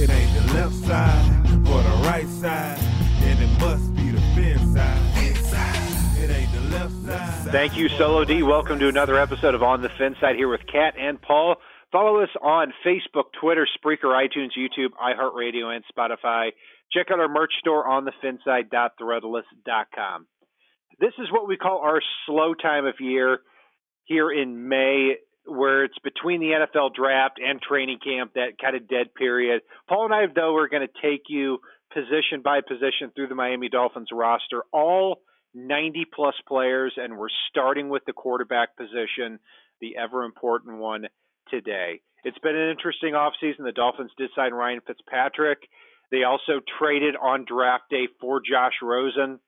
It ain't the left side or the right side, and it must be the fin side. Thank you, Solo D. Welcome to another episode of On the Fin Side here with Kat and Paul. Follow us on Facebook, Twitter, Spreaker, iTunes, YouTube, iHeartRadio, and Spotify. Check out our merch store on thefinside.threadless.com. This is what we call our slow time of year here in May where it's between the NFL draft and training camp, that kind of dead period. Paul and I, though, are going to take you position by position through the Miami Dolphins roster, all 90 plus players, and we're starting with the quarterback position, the ever important one today. It's been an interesting offseason. The Dolphins did sign Ryan Fitzpatrick. They also traded on draft day for Josh Rosen.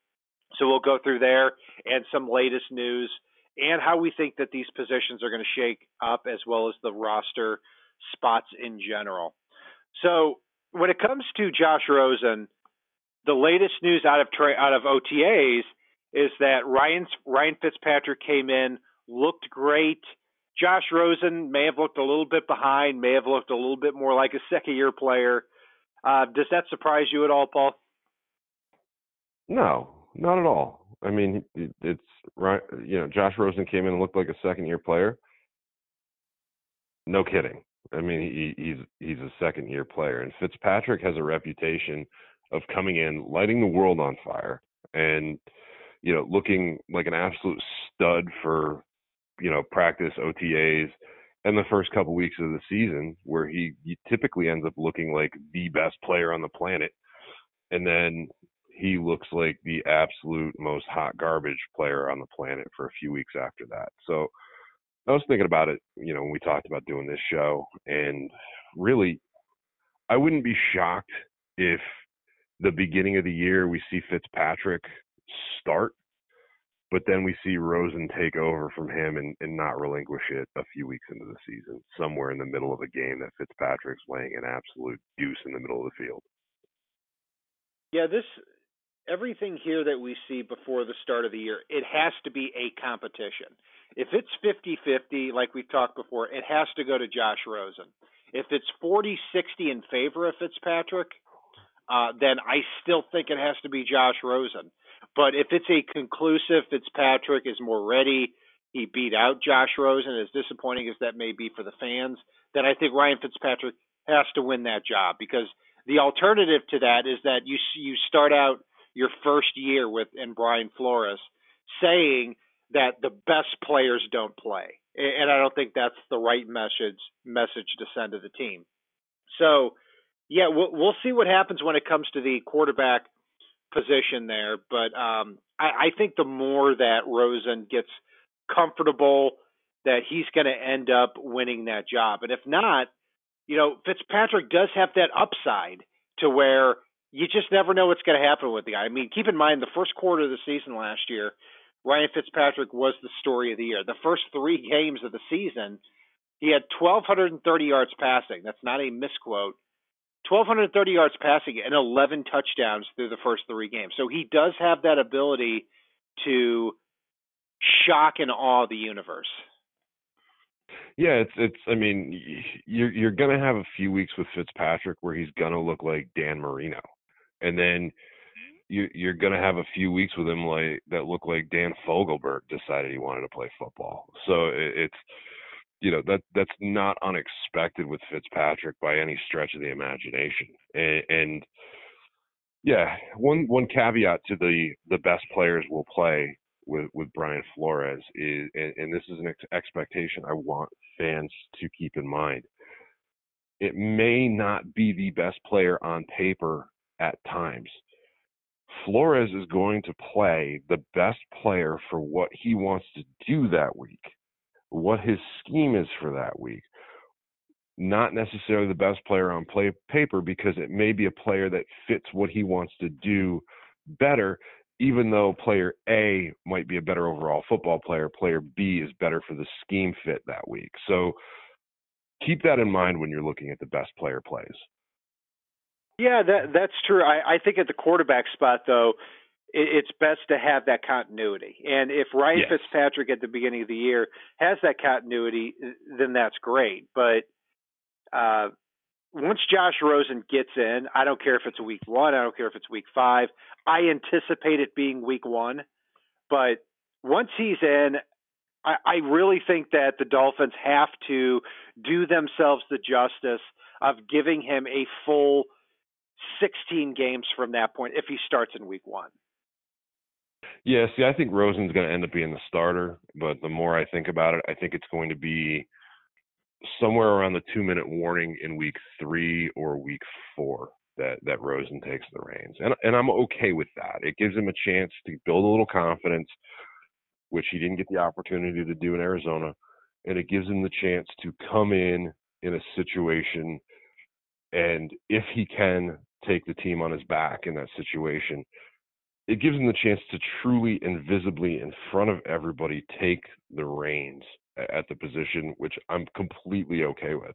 So we'll go through there and some latest news and how we think that these positions are going to shake up as well as the roster spots in general. So when it comes to Josh Rosen, the latest news out of tra- out of OTAs is that Ryan Ryan Fitzpatrick came in, looked great. Josh Rosen may have looked a little bit behind, may have looked a little bit more like a second year player. Uh, does that surprise you at all, Paul? No, not at all. I mean, it's right. You know, Josh Rosen came in and looked like a second year player. No kidding. I mean, he, he's he's a second year player, and Fitzpatrick has a reputation of coming in, lighting the world on fire, and you know, looking like an absolute stud for you know practice OTAs and the first couple weeks of the season, where he, he typically ends up looking like the best player on the planet, and then he looks like the absolute most hot garbage player on the planet for a few weeks after that. So I was thinking about it, you know, when we talked about doing this show, and really, I wouldn't be shocked if the beginning of the year we see Fitzpatrick start, but then we see Rosen take over from him and, and not relinquish it a few weeks into the season, somewhere in the middle of a game that Fitzpatrick's laying an absolute deuce in the middle of the field. Yeah, this everything here that we see before the start of the year, it has to be a competition. If it's 50-50 like we've talked before, it has to go to Josh Rosen. If it's 40-60 in favor of Fitzpatrick, uh, then I still think it has to be Josh Rosen. But if it's a conclusive Fitzpatrick is more ready, he beat out Josh Rosen, as disappointing as that may be for the fans, then I think Ryan Fitzpatrick has to win that job because the alternative to that is that you you start out your first year with and Brian Flores saying that the best players don't play. And I don't think that's the right message message to send to the team. So, yeah, we'll we'll see what happens when it comes to the quarterback position there. But um, I, I think the more that Rosen gets comfortable, that he's going to end up winning that job. And if not, you know, Fitzpatrick does have that upside to where you just never know what's going to happen with the guy. I mean, keep in mind the first quarter of the season last year, Ryan Fitzpatrick was the story of the year. The first three games of the season, he had 1,230 yards passing. That's not a misquote. 1,230 yards passing and 11 touchdowns through the first three games. So he does have that ability to shock and awe the universe. Yeah, it's it's. I mean, you're you're gonna have a few weeks with Fitzpatrick where he's gonna look like Dan Marino and then mm-hmm. you, you're going to have a few weeks with him like that look like Dan Fogelberg decided he wanted to play football. So it, it's you know that that's not unexpected with Fitzpatrick by any stretch of the imagination. And, and yeah, one one caveat to the the best players will play with with Brian Flores is, and, and this is an ex- expectation I want fans to keep in mind. It may not be the best player on paper at times. Flores is going to play the best player for what he wants to do that week, what his scheme is for that week, not necessarily the best player on play paper because it may be a player that fits what he wants to do better even though player A might be a better overall football player, player B is better for the scheme fit that week. So keep that in mind when you're looking at the best player plays. Yeah, that that's true. I, I think at the quarterback spot though, it, it's best to have that continuity. And if Ryan yes. Fitzpatrick at the beginning of the year has that continuity, then that's great. But uh, once Josh Rosen gets in, I don't care if it's week one, I don't care if it's week five. I anticipate it being week one, but once he's in, I, I really think that the Dolphins have to do themselves the justice of giving him a full 16 games from that point if he starts in week one. Yeah, see, I think Rosen's going to end up being the starter, but the more I think about it, I think it's going to be somewhere around the two minute warning in week three or week four that that Rosen takes the reins, and and I'm okay with that. It gives him a chance to build a little confidence, which he didn't get the opportunity to do in Arizona, and it gives him the chance to come in in a situation, and if he can take the team on his back in that situation, it gives him the chance to truly and visibly in front of everybody take the reins at the position, which I'm completely okay with.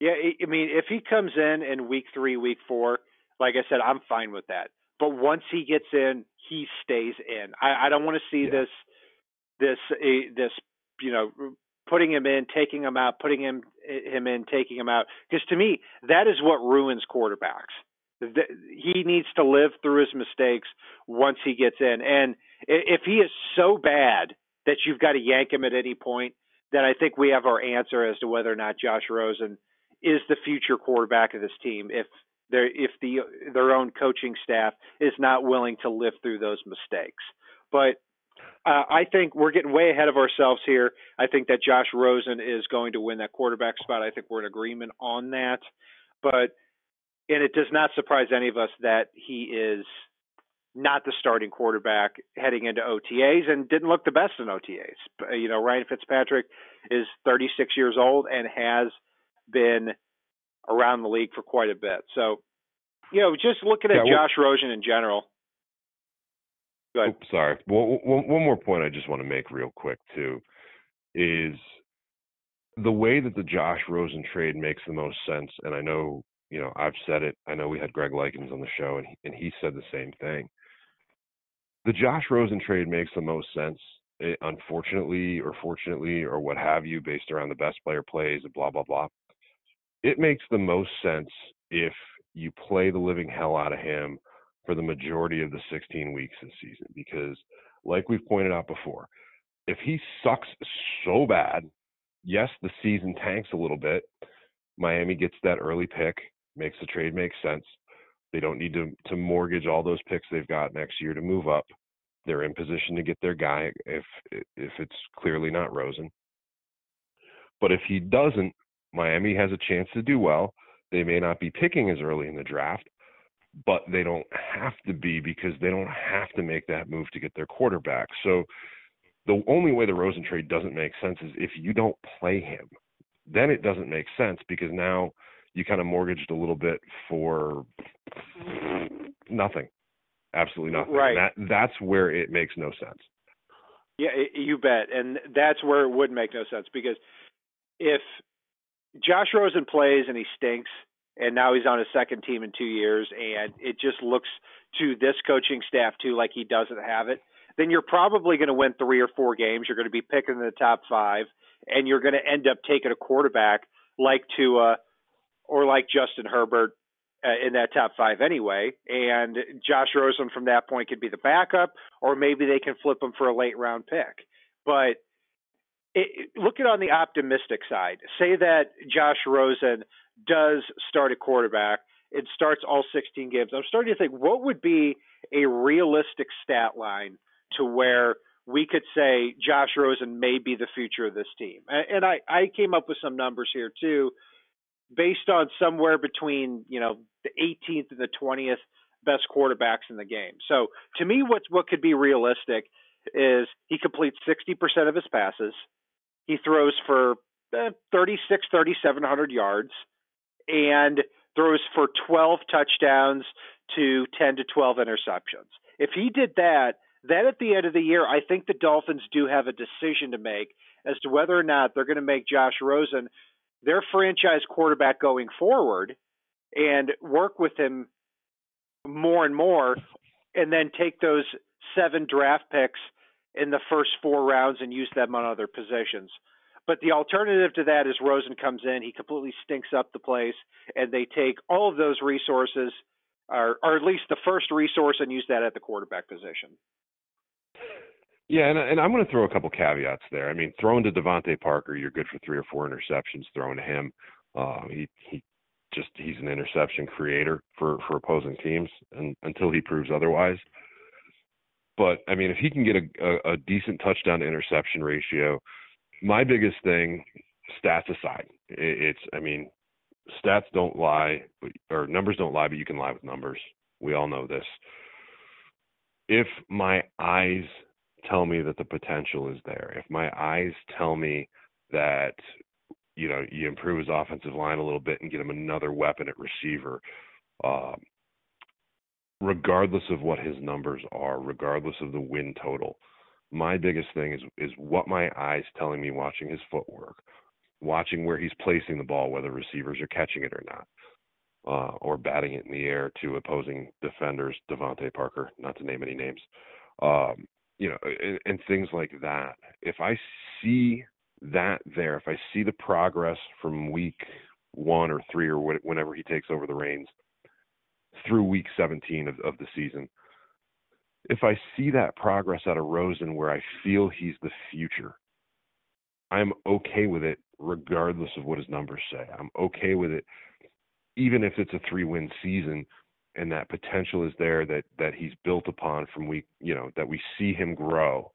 Yeah, I mean, if he comes in in week three, week four, like I said, I'm fine with that. But once he gets in, he stays in. I, I don't want to see yeah. this, this, uh, this, you know, putting him in, taking him out, putting him him in, taking him out. Because to me, that is what ruins quarterbacks. He needs to live through his mistakes once he gets in. And if he is so bad that you've got to yank him at any point, then I think we have our answer as to whether or not Josh Rosen is the future quarterback of this team. If they if the their own coaching staff is not willing to live through those mistakes, but uh, I think we're getting way ahead of ourselves here. I think that Josh Rosen is going to win that quarterback spot. I think we're in agreement on that. But and it does not surprise any of us that he is not the starting quarterback heading into OTAs and didn't look the best in OTAs. You know, Ryan Fitzpatrick is 36 years old and has been around the league for quite a bit. So, you know, just looking at yeah, well, Josh Rosen in general. Go ahead. Oh, sorry. Well, one, one more point I just want to make real quick too is the way that the Josh Rosen trade makes the most sense, and I know you know I've said it. I know we had Greg Likens on the show, and he, and he said the same thing the Josh Rosen trade makes the most sense. Eh, unfortunately, or fortunately, or what have you, based around the best player plays and blah blah blah. It makes the most sense if you play the living hell out of him for the majority of the 16 weeks this season, because, like we've pointed out before, if he sucks so bad, yes, the season tanks a little bit. Miami gets that early pick, makes the trade make sense. They don't need to to mortgage all those picks they've got next year to move up. They're in position to get their guy if if it's clearly not Rosen. But if he doesn't, Miami has a chance to do well. They may not be picking as early in the draft, but they don't have to be because they don't have to make that move to get their quarterback. So the only way the Rosen trade doesn't make sense is if you don't play him. Then it doesn't make sense because now you kind of mortgaged a little bit for nothing, absolutely nothing. Right. that that's where it makes no sense. Yeah, you bet, and that's where it would make no sense because if Josh Rosen plays and he stinks, and now he's on his second team in two years, and it just looks to this coaching staff too like he doesn't have it, then you're probably going to win three or four games. You're going to be picking in the top five, and you're going to end up taking a quarterback like Tua or like Justin Herbert uh, in that top five anyway. And Josh Rosen from that point could be the backup, or maybe they can flip him for a late round pick. But it, look at on the optimistic side. Say that Josh Rosen does start a quarterback. It starts all 16 games. I'm starting to think what would be a realistic stat line to where we could say Josh Rosen may be the future of this team. And I, I came up with some numbers here too based on somewhere between you know the 18th and the 20th best quarterbacks in the game. So to me, what's what could be realistic is he completes 60% of his passes. He throws for uh, 36, 3,700 yards and throws for 12 touchdowns to 10 to 12 interceptions. If he did that, then at the end of the year, I think the Dolphins do have a decision to make as to whether or not they're going to make Josh Rosen their franchise quarterback going forward and work with him more and more, and then take those seven draft picks in the first four rounds and use them on other positions. But the alternative to that is Rosen comes in, he completely stinks up the place, and they take all of those resources, or, or at least the first resource, and use that at the quarterback position. Yeah, and, and I'm going to throw a couple caveats there. I mean, throwing to DeVante Parker, you're good for three or four interceptions. Throwing to him, uh, he he just he's an interception creator for for opposing teams, and until he proves otherwise. But I mean, if he can get a, a, a decent touchdown to interception ratio, my biggest thing, stats aside, it's I mean, stats don't lie, or numbers don't lie, but you can lie with numbers. We all know this. If my eyes tell me that the potential is there, if my eyes tell me that you know you improve his offensive line a little bit and get him another weapon at receiver, um, regardless of what his numbers are, regardless of the win total, my biggest thing is is what my eyes telling me watching his footwork, watching where he's placing the ball, whether receivers are catching it or not. Uh, or batting it in the air to opposing defenders, DeVante Parker, not to name any names. Um, you know, and, and things like that. If I see that there, if I see the progress from week one or three or whenever he takes over the reins through week 17 of, of the season, if I see that progress out of Rosen where I feel he's the future, I'm okay with it regardless of what his numbers say. I'm okay with it even if it's a three win season and that potential is there that that he's built upon from week you know that we see him grow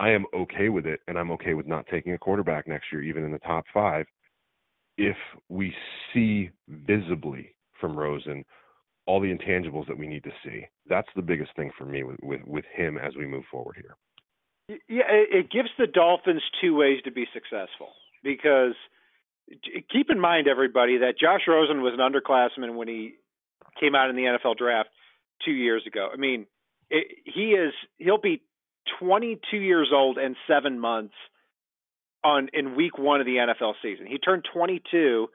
i am okay with it and i'm okay with not taking a quarterback next year even in the top five if we see visibly from rosen all the intangibles that we need to see that's the biggest thing for me with with, with him as we move forward here yeah it gives the dolphins two ways to be successful because keep in mind everybody that josh rosen was an underclassman when he came out in the NFL draft two years ago. I mean, it, he is he'll be 22 years old and seven months on in week one of the NFL season. He turned 22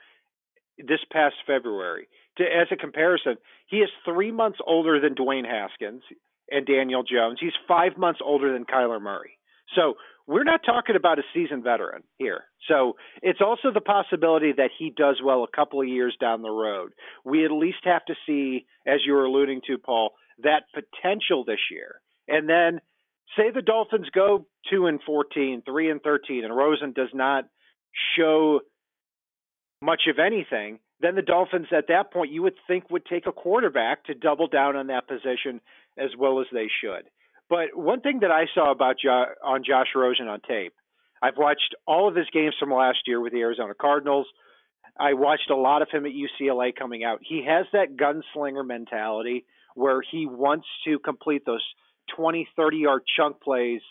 this past February. To, as a comparison, he is three months older than Dwayne Haskins and Daniel Jones. He's five months older than Kyler Murray. So we're not talking about a seasoned veteran here. So it's also the possibility that he does well a couple of years down the road. We at least have to see, as you were alluding to, Paul, that potential this year. And then say the Dolphins go 2 and 14, 3 and 13, and Rosen does not show much of anything, then the Dolphins at that point you would think would take a quarterback to double down on that position as well as they should. But one thing that I saw about jo- on Josh Rosen on tape, I've watched all of his games from last year with the Arizona Cardinals. I watched a lot of him at UCLA coming out. He has that gunslinger mentality where he wants to complete those 20, 30 yard chunk plays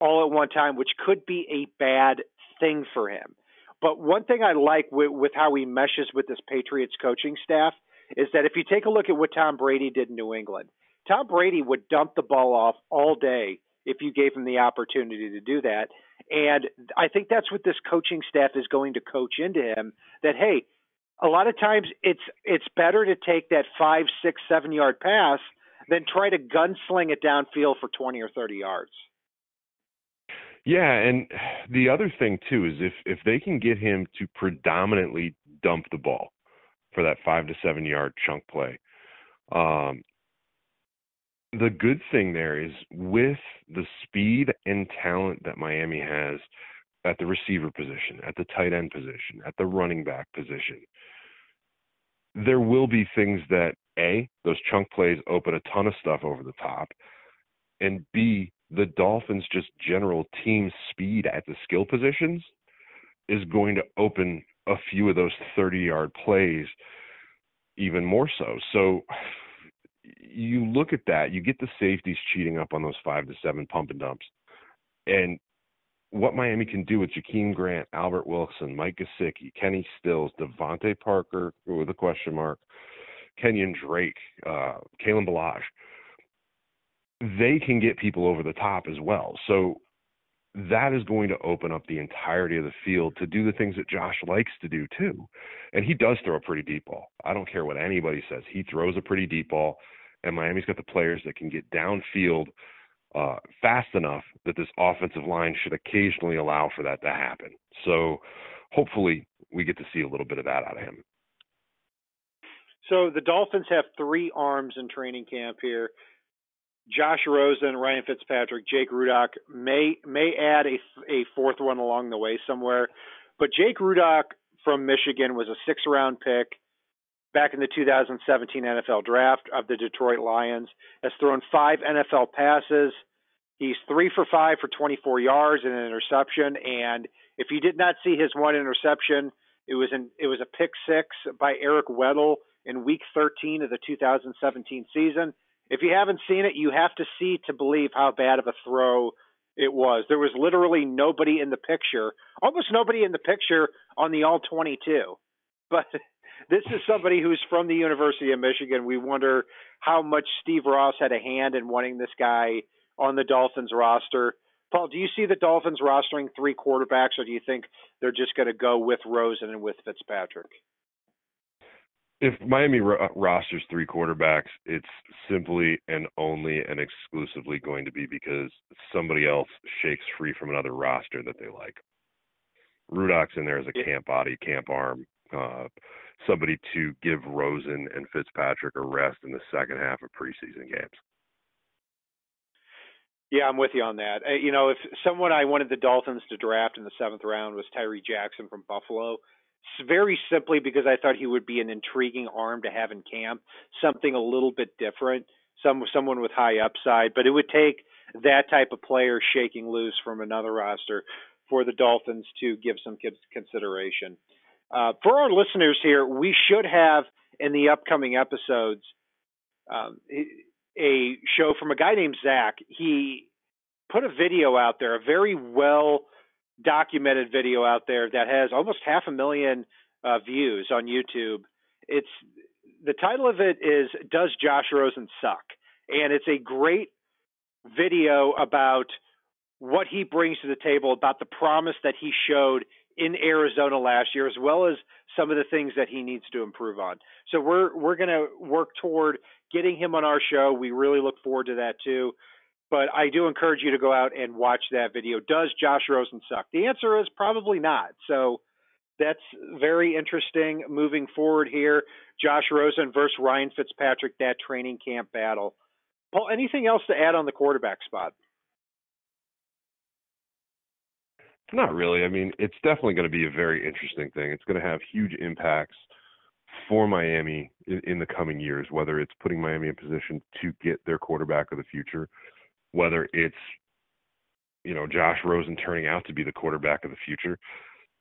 all at one time, which could be a bad thing for him. But one thing I like with, with how he meshes with this Patriots coaching staff is that if you take a look at what Tom Brady did in New England, Tom Brady would dump the ball off all day if you gave him the opportunity to do that. And I think that's what this coaching staff is going to coach into him that hey, a lot of times it's it's better to take that five, six, seven yard pass than try to gunsling it downfield for twenty or thirty yards. Yeah, and the other thing too is if if they can get him to predominantly dump the ball for that five to seven yard chunk play, um, the good thing there is with the speed and talent that Miami has at the receiver position, at the tight end position, at the running back position, there will be things that A, those chunk plays open a ton of stuff over the top, and B, the Dolphins' just general team speed at the skill positions is going to open a few of those 30 yard plays even more so. So you look at that, you get the safeties cheating up on those five to seven pump and dumps, and what Miami can do with Jakeem Grant, Albert Wilson, Mike Gesicki, Kenny Stills, DeVante Parker with a question mark, Kenyon Drake, uh, Kalen Ballage, they can get people over the top as well. So that is going to open up the entirety of the field to do the things that Josh likes to do too. And he does throw a pretty deep ball. I don't care what anybody says. He throws a pretty deep ball, and Miami's got the players that can get downfield uh, fast enough that this offensive line should occasionally allow for that to happen. So hopefully we get to see a little bit of that out of him. So the Dolphins have three arms in training camp here. Josh Rosen, Ryan Fitzpatrick, Jake Rudock may may add a a fourth one along the way somewhere, but Jake Rudock from Michigan was a six round pick back in the 2017 NFL draft of the Detroit Lions. Has thrown five NFL passes. He's three for five for 24 yards and an interception. And if you did not see his one interception, it was an it was a pick six by Eric Weddle in Week 13 of the 2017 season. If you haven't seen it, you have to see to believe how bad of a throw it was. There was literally nobody in the picture, almost nobody in the picture on the all 22. But this is somebody who's from the University of Michigan. We wonder how much Steve Ross had a hand in wanting this guy on the Dolphins roster. Paul, do you see the Dolphins rostering three quarterbacks, or do you think they're just going to go with Rosen and with Fitzpatrick? If Miami ro- uh, rosters three quarterbacks, it's simply and only and exclusively going to be because somebody else shakes free from another roster that they like. Rudock's in there as a camp body, camp arm, uh, somebody to give Rosen and Fitzpatrick a rest in the second half of preseason games. Yeah, I'm with you on that. Uh, you know, if someone I wanted the Dolphins to draft in the seventh round was Tyree Jackson from Buffalo, very simply because I thought he would be an intriguing arm to have in camp, something a little bit different, some someone with high upside. But it would take that type of player shaking loose from another roster for the Dolphins to give some consideration. Uh, for our listeners here, we should have in the upcoming episodes um, a show from a guy named Zach. He put a video out there, a very well documented video out there that has almost half a million uh, views on YouTube. It's the title of it is "Does Josh Rosen Suck?" and it's a great video about what he brings to the table, about the promise that he showed in Arizona last year, as well as some of the things that he needs to improve on. So we're we're going to work toward getting him on our show. We really look forward to that too. But I do encourage you to go out and watch that video. Does Josh Rosen suck? The answer is probably not. So that's very interesting moving forward here. Josh Rosen versus Ryan Fitzpatrick, that training camp battle. Paul, anything else to add on the quarterback spot? Not really. I mean, it's definitely going to be a very interesting thing. It's going to have huge impacts for Miami in, in the coming years, whether it's putting Miami in position to get their quarterback of the future whether it's you know Josh Rosen turning out to be the quarterback of the future.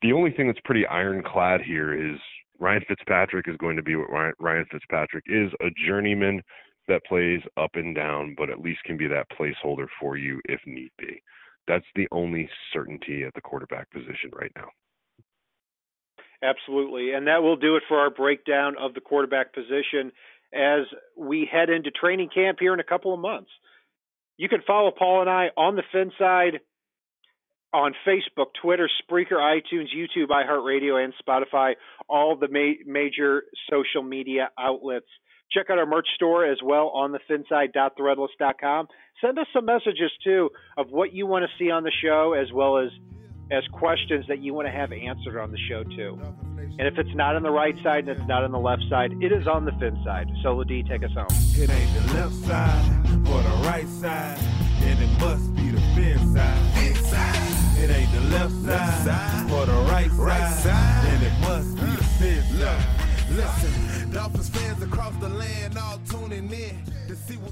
The only thing that's pretty ironclad here is Ryan Fitzpatrick is going to be what Ryan Fitzpatrick is a journeyman that plays up and down, but at least can be that placeholder for you if need be. That's the only certainty at the quarterback position right now. Absolutely. And that will do it for our breakdown of the quarterback position as we head into training camp here in a couple of months. You can follow Paul and I on the Fin side on Facebook, Twitter, Spreaker, iTunes, YouTube, iHeartRadio, and Spotify, all the ma- major social media outlets. Check out our merch store as well on the finside.threadless.com. Send us some messages too of what you want to see on the show as well as as questions that you want to have answered on the show too. And if it's not on the right side and it's not on the left side, it is on the fin side. Solo D, take us home. It ain't the left side or the right side, and it must be the fin side. Inside. It ain't the left side, side or the right, right side, and it must be the fin side. Listen, Dolphins fans across the land all tuning in to see what.